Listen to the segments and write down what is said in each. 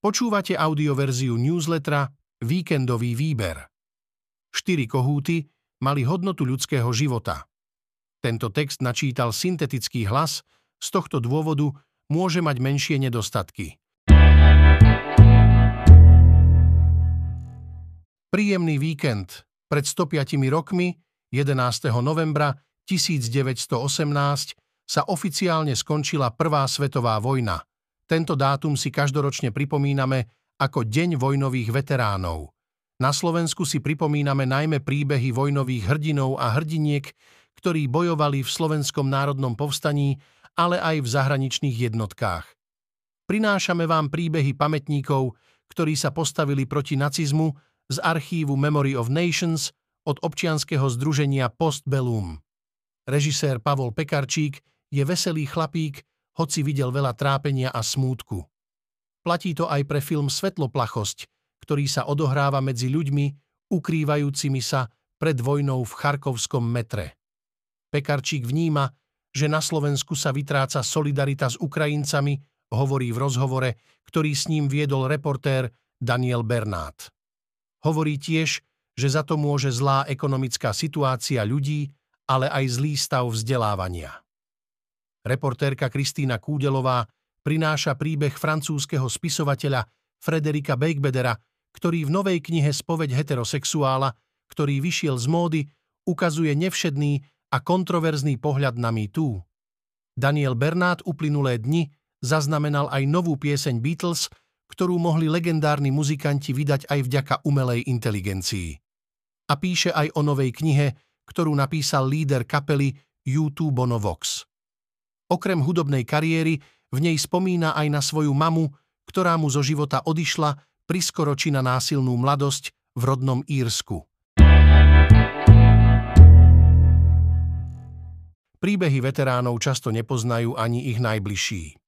Počúvate audioverziu newslettera Víkendový výber. Štyri kohúty mali hodnotu ľudského života. Tento text načítal syntetický hlas, z tohto dôvodu môže mať menšie nedostatky. Príjemný víkend. Pred 105 rokmi, 11. novembra 1918, sa oficiálne skončila Prvá svetová vojna – tento dátum si každoročne pripomíname ako Deň vojnových veteránov. Na Slovensku si pripomíname najmä príbehy vojnových hrdinov a hrdiniek, ktorí bojovali v Slovenskom národnom povstaní, ale aj v zahraničných jednotkách. Prinášame vám príbehy pamätníkov, ktorí sa postavili proti nacizmu z archívu Memory of Nations od občianskeho združenia Postbellum. Režisér Pavol Pekarčík je veselý chlapík, hoci videl veľa trápenia a smútku. Platí to aj pre film Svetloplachosť, ktorý sa odohráva medzi ľuďmi, ukrývajúcimi sa pred vojnou v Charkovskom metre. Pekarčík vníma, že na Slovensku sa vytráca solidarita s Ukrajincami, hovorí v rozhovore, ktorý s ním viedol reportér Daniel Bernát. Hovorí tiež, že za to môže zlá ekonomická situácia ľudí, ale aj zlý stav vzdelávania. Reportérka Kristýna Kúdelová prináša príbeh francúzskeho spisovateľa Frederika Beigbedera, ktorý v novej knihe Spoveď heterosexuála, ktorý vyšiel z módy, ukazuje nevšedný a kontroverzný pohľad na MeToo. Daniel Bernát uplynulé dni zaznamenal aj novú pieseň Beatles, ktorú mohli legendárni muzikanti vydať aj vďaka umelej inteligencii. A píše aj o novej knihe, ktorú napísal líder kapely U2 Bono Vox. Okrem hudobnej kariéry v nej spomína aj na svoju mamu, ktorá mu zo života odišla priskoroči na násilnú mladosť v rodnom Írsku. Príbehy veteránov často nepoznajú ani ich najbližší.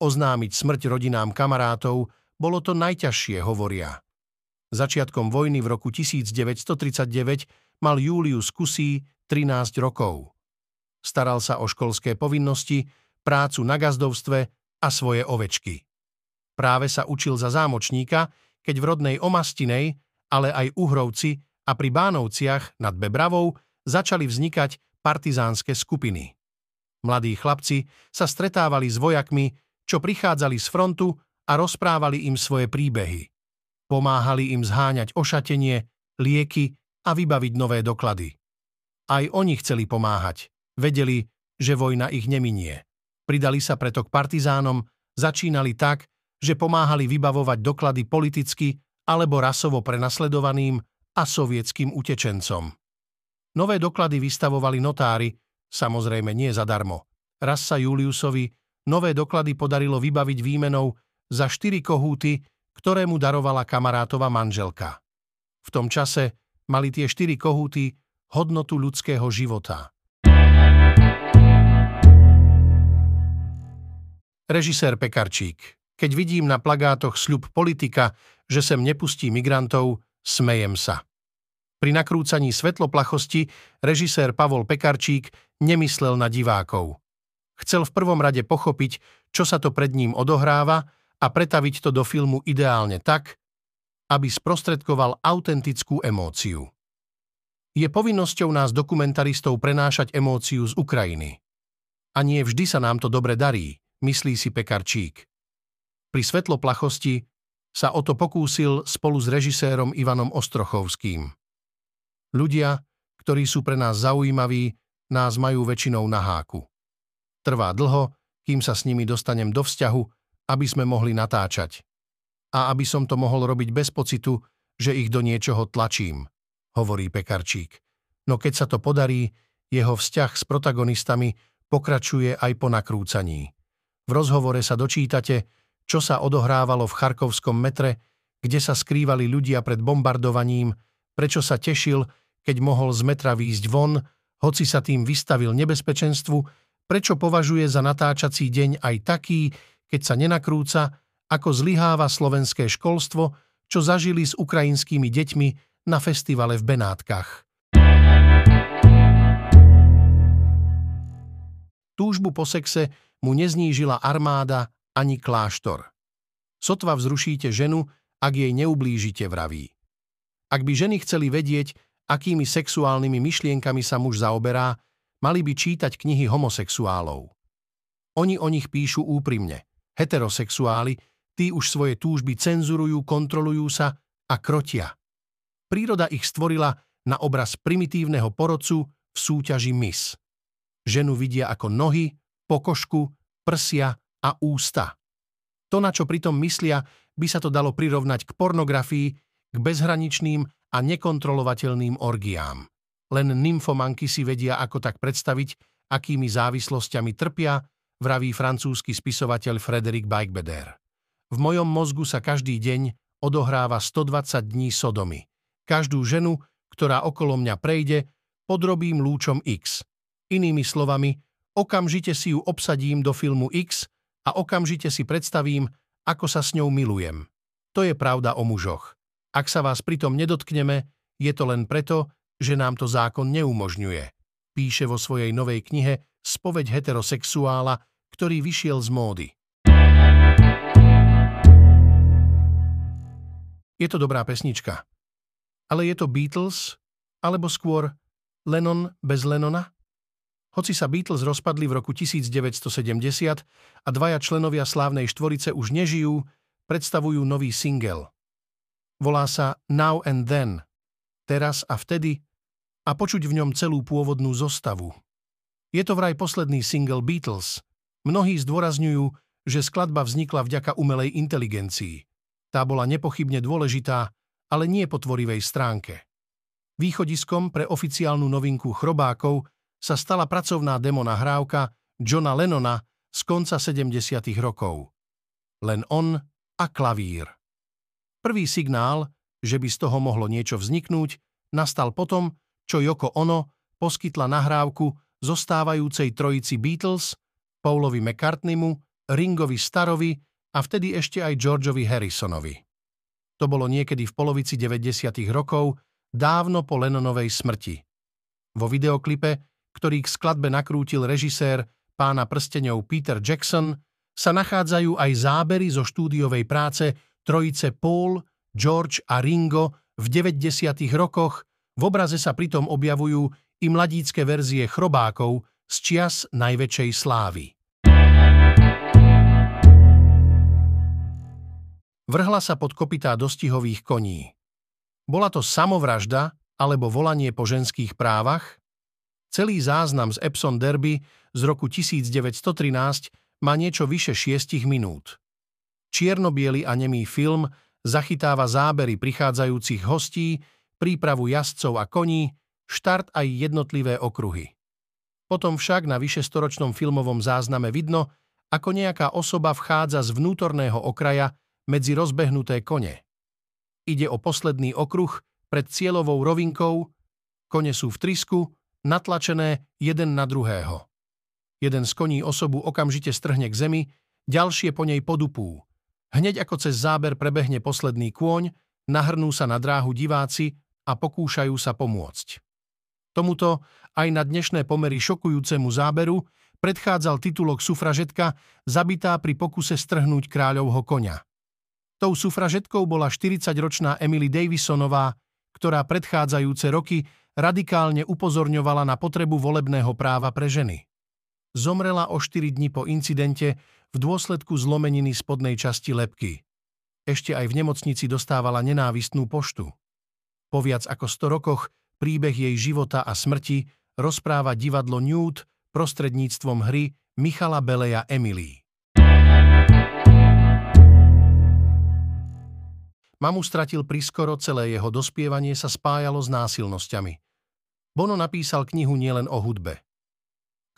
Oznámiť smrť rodinám kamarátov bolo to najťažšie, hovoria. Začiatkom vojny v roku 1939 mal Julius Kusí 13 rokov. Staral sa o školské povinnosti, prácu na gazdovstve a svoje ovečky. Práve sa učil za zámočníka, keď v rodnej Omastinej, ale aj Uhrovci a pri Bánovciach nad Bebravou začali vznikať partizánske skupiny. Mladí chlapci sa stretávali s vojakmi, čo prichádzali z frontu a rozprávali im svoje príbehy. Pomáhali im zháňať ošatenie, lieky a vybaviť nové doklady. Aj oni chceli pomáhať. Vedeli, že vojna ich neminie. Pridali sa preto k partizánom, začínali tak, že pomáhali vybavovať doklady politicky alebo rasovo prenasledovaným a sovietským utečencom. Nové doklady vystavovali notári, samozrejme nie zadarmo. Raz sa Juliusovi nové doklady podarilo vybaviť výmenou za štyri kohúty, ktoré mu darovala kamarátova manželka. V tom čase mali tie štyri kohúty hodnotu ľudského života. Režisér Pekarčík. Keď vidím na plagátoch sľub politika, že sem nepustí migrantov, smejem sa. Pri nakrúcaní svetloplachosti režisér Pavol Pekarčík nemyslel na divákov. Chcel v prvom rade pochopiť, čo sa to pred ním odohráva a pretaviť to do filmu ideálne tak, aby sprostredkoval autentickú emóciu. Je povinnosťou nás dokumentaristov prenášať emóciu z Ukrajiny. A nie vždy sa nám to dobre darí myslí si Pekarčík. Pri svetloplachosti sa o to pokúsil spolu s režisérom Ivanom Ostrochovským. Ľudia, ktorí sú pre nás zaujímaví, nás majú väčšinou na háku. Trvá dlho, kým sa s nimi dostanem do vzťahu, aby sme mohli natáčať. A aby som to mohol robiť bez pocitu, že ich do niečoho tlačím, hovorí Pekarčík. No keď sa to podarí, jeho vzťah s protagonistami pokračuje aj po nakrúcaní. V rozhovore sa dočítate, čo sa odohrávalo v Charkovskom metre, kde sa skrývali ľudia pred bombardovaním, prečo sa tešil, keď mohol z metra výjsť von, hoci sa tým vystavil nebezpečenstvu, prečo považuje za natáčací deň aj taký, keď sa nenakrúca, ako zlyháva slovenské školstvo, čo zažili s ukrajinskými deťmi na festivale v Benátkach. Túžbu po sexe mu neznížila armáda ani kláštor. Sotva vzrušíte ženu, ak jej neublížite, vraví. Ak by ženy chceli vedieť, akými sexuálnymi myšlienkami sa muž zaoberá, mali by čítať knihy homosexuálov. Oni o nich píšu úprimne. Heterosexuáli, tí už svoje túžby cenzurujú, kontrolujú sa a krotia. Príroda ich stvorila na obraz primitívneho porodcu v súťaži Miss. Ženu vidia ako nohy, pokožku, prsia a ústa. To, na čo pritom myslia, by sa to dalo prirovnať k pornografii, k bezhraničným a nekontrolovateľným orgiám. Len nymfomanky si vedia ako tak predstaviť, akými závislosťami trpia, vraví francúzsky spisovateľ Frederick Beigbeder. V mojom mozgu sa každý deň odohráva 120 dní sodomy. Každú ženu, ktorá okolo mňa prejde, podrobím lúčom X. Inými slovami, okamžite si ju obsadím do filmu X a okamžite si predstavím, ako sa s ňou milujem. To je pravda o mužoch. Ak sa vás pritom nedotkneme, je to len preto, že nám to zákon neumožňuje. Píše vo svojej novej knihe Spoveď heterosexuála, ktorý vyšiel z módy. Je to dobrá pesnička. Ale je to Beatles, alebo skôr Lennon bez Lennona? Hoci sa Beatles rozpadli v roku 1970 a dvaja členovia slávnej štvorice už nežijú, predstavujú nový single. Volá sa Now and Then, teraz a vtedy, a počuť v ňom celú pôvodnú zostavu. Je to vraj posledný single Beatles. Mnohí zdôrazňujú, že skladba vznikla vďaka umelej inteligencii. Tá bola nepochybne dôležitá, ale nie po tvorivej stránke. Východiskom pre oficiálnu novinku Chrobákov sa stala pracovná demo nahrávka Johna Lennona z konca 70. rokov. Len on a klavír. Prvý signál, že by z toho mohlo niečo vzniknúť, nastal potom, čo Yoko Ono poskytla nahrávku zostávajúcej trojici Beatles, Paulovi McCartneymu, Ringovi Starovi a vtedy ešte aj Georgeovi Harrisonovi. To bolo niekedy v polovici 90. rokov, dávno po Lennonovej smrti. Vo videoklipe ktorý k skladbe nakrútil režisér pána prsteňov Peter Jackson, sa nachádzajú aj zábery zo štúdiovej práce trojice Paul, George a Ringo v 90. rokoch, v obraze sa pritom objavujú i mladícke verzie chrobákov z čias najväčšej slávy. Vrhla sa pod kopytá dostihových koní. Bola to samovražda alebo volanie po ženských právach? Celý záznam z Epson Derby z roku 1913 má niečo vyše 6 minút. Čiernobiely a nemý film zachytáva zábery prichádzajúcich hostí, prípravu jazdcov a koní, štart aj jednotlivé okruhy. Potom však na vyše storočnom filmovom zázname vidno, ako nejaká osoba vchádza z vnútorného okraja medzi rozbehnuté kone. Ide o posledný okruh pred cieľovou rovinkou, kone sú v trisku, natlačené jeden na druhého. Jeden z koní osobu okamžite strhne k zemi, ďalšie po nej podupú. Hneď ako cez záber prebehne posledný kôň, nahrnú sa na dráhu diváci a pokúšajú sa pomôcť. Tomuto aj na dnešné pomery šokujúcemu záberu predchádzal titulok sufražetka zabitá pri pokuse strhnúť kráľovho konia. Tou sufražetkou bola 40-ročná Emily Davisonová, ktorá predchádzajúce roky radikálne upozorňovala na potrebu volebného práva pre ženy. Zomrela o 4 dní po incidente v dôsledku zlomeniny spodnej časti lepky. Ešte aj v nemocnici dostávala nenávistnú poštu. Po viac ako 100 rokoch príbeh jej života a smrti rozpráva divadlo Newt prostredníctvom hry Michala Beleja Emily. Mamu stratil priskoro, celé jeho dospievanie sa spájalo s násilnosťami. Bono napísal knihu nielen o hudbe.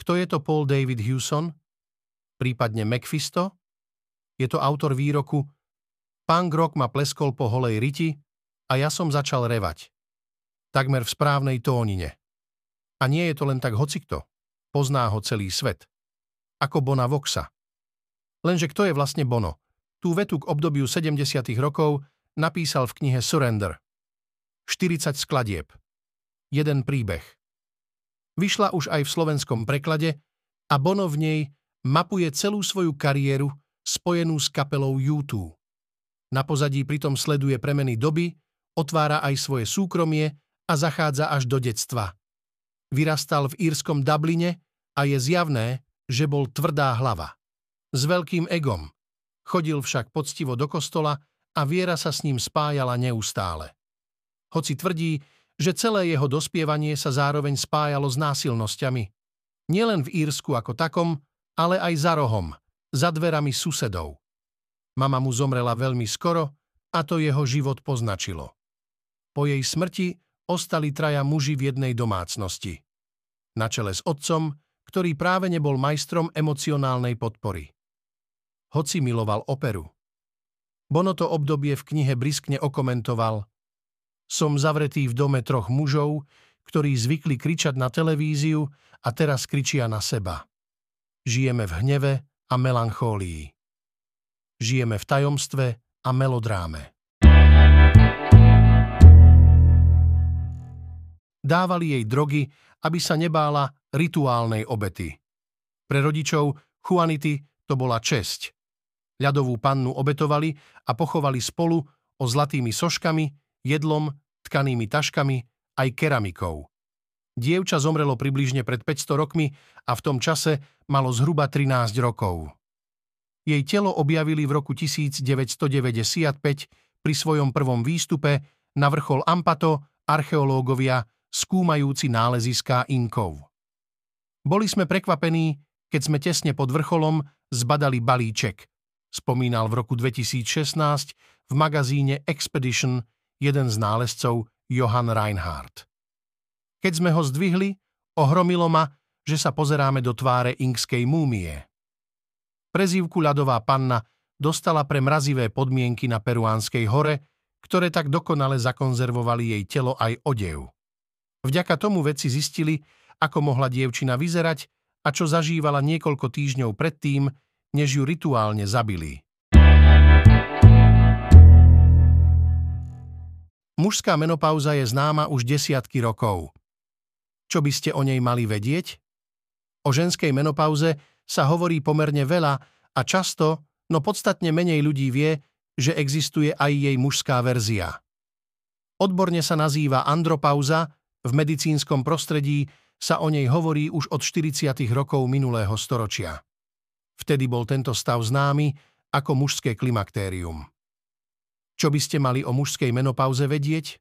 Kto je to Paul David Hewson? Prípadne Mephisto? Je to autor výroku Punk rock ma pleskol po holej riti a ja som začal revať. Takmer v správnej tónine. A nie je to len tak hocikto. Pozná ho celý svet. Ako Bona Voxa. Lenže kto je vlastne Bono? Tú vetu k obdobiu 70. rokov napísal v knihe Surrender. 40 skladieb. Jeden príbeh. Vyšla už aj v slovenskom preklade a Bono v nej mapuje celú svoju kariéru spojenú s kapelou U2. Na pozadí pritom sleduje premeny doby, otvára aj svoje súkromie a zachádza až do detstva. Vyrastal v írskom Dubline a je zjavné, že bol tvrdá hlava. S veľkým egom. Chodil však poctivo do kostola a viera sa s ním spájala neustále. Hoci tvrdí, že celé jeho dospievanie sa zároveň spájalo s násilnosťami. Nielen v Írsku ako takom, ale aj za rohom, za dverami susedov. Mama mu zomrela veľmi skoro a to jeho život poznačilo. Po jej smrti ostali traja muži v jednej domácnosti. Na čele s otcom, ktorý práve nebol majstrom emocionálnej podpory. Hoci miloval operu. Bono to obdobie v knihe briskne okomentoval Som zavretý v dome troch mužov, ktorí zvykli kričať na televíziu a teraz kričia na seba. Žijeme v hneve a melanchólii. Žijeme v tajomstve a melodráme. Dávali jej drogy, aby sa nebála rituálnej obety. Pre rodičov Juanity to bola česť. Ľadovú pannu obetovali a pochovali spolu o zlatými soškami, jedlom, tkanými taškami aj keramikou. Dievča zomrelo približne pred 500 rokmi a v tom čase malo zhruba 13 rokov. Jej telo objavili v roku 1995 pri svojom prvom výstupe na vrchol Ampato archeológovia skúmajúci náleziská Inkov. Boli sme prekvapení, keď sme tesne pod vrcholom zbadali balíček, spomínal v roku 2016 v magazíne Expedition jeden z nálezcov Johann Reinhardt. Keď sme ho zdvihli, ohromilo ma, že sa pozeráme do tváre inkskej múmie. Prezývku ľadová panna dostala pre mrazivé podmienky na Peruánskej hore, ktoré tak dokonale zakonzervovali jej telo aj odev. Vďaka tomu vedci zistili, ako mohla dievčina vyzerať a čo zažívala niekoľko týždňov predtým, než ju rituálne zabili. Mužská menopauza je známa už desiatky rokov. Čo by ste o nej mali vedieť? O ženskej menopauze sa hovorí pomerne veľa a často, no podstatne menej ľudí vie, že existuje aj jej mužská verzia. Odborne sa nazýva andropauza, v medicínskom prostredí sa o nej hovorí už od 40. rokov minulého storočia. Vtedy bol tento stav známy ako mužské klimaktérium. Čo by ste mali o mužskej menopauze vedieť?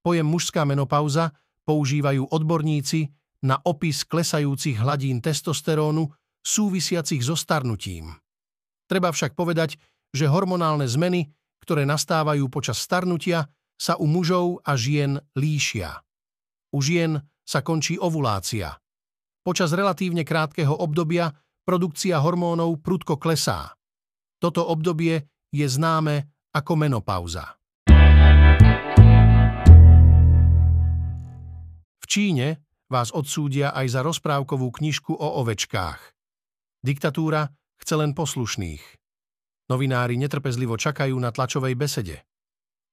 Pojem mužská menopauza používajú odborníci na opis klesajúcich hladín testosterónu súvisiacich so starnutím. Treba však povedať, že hormonálne zmeny, ktoré nastávajú počas starnutia, sa u mužov a žien líšia. U žien sa končí ovulácia. Počas relatívne krátkeho obdobia produkcia hormónov prudko klesá. Toto obdobie je známe ako menopauza. V Číne vás odsúdia aj za rozprávkovú knižku o ovečkách. Diktatúra chce len poslušných. Novinári netrpezlivo čakajú na tlačovej besede.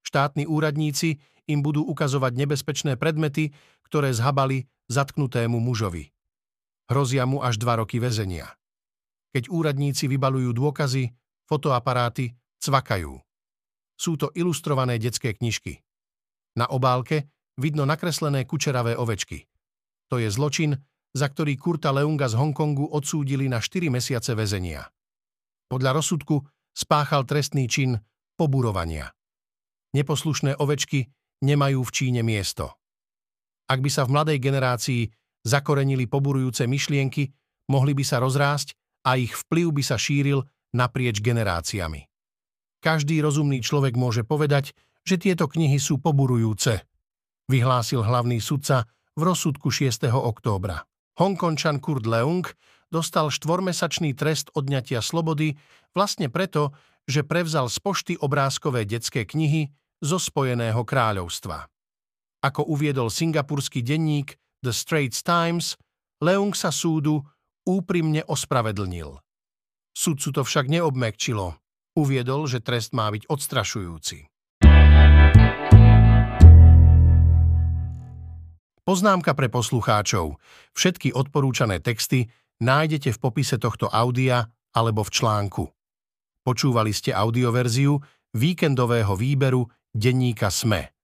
Štátni úradníci im budú ukazovať nebezpečné predmety, ktoré zhabali zatknutému mužovi. Hrozia mu až dva roky väzenia. Keď úradníci vybalujú dôkazy, fotoaparáty cvakajú. Sú to ilustrované detské knižky. Na obálke vidno nakreslené kučeravé ovečky. To je zločin, za ktorý Kurta Leunga z Hongkongu odsúdili na 4 mesiace väzenia. Podľa rozsudku spáchal trestný čin poburovania. Neposlušné ovečky nemajú v Číne miesto. Ak by sa v mladej generácii zakorenili poburujúce myšlienky, mohli by sa rozrásť a ich vplyv by sa šíril naprieč generáciami. Každý rozumný človek môže povedať, že tieto knihy sú poburujúce, vyhlásil hlavný sudca v rozsudku 6. októbra. Hongkončan Kurt Leung dostal štvormesačný trest odňatia slobody vlastne preto, že prevzal z pošty obrázkové detské knihy zo Spojeného kráľovstva. Ako uviedol singapurský denník The Straits Times, Leung sa súdu úprimne ospravedlnil. Sudcu to však neobmekčilo. Uviedol, že trest má byť odstrašujúci. Poznámka pre poslucháčov. Všetky odporúčané texty nájdete v popise tohto audia alebo v článku. Počúvali ste audioverziu víkendového výberu denníka SME.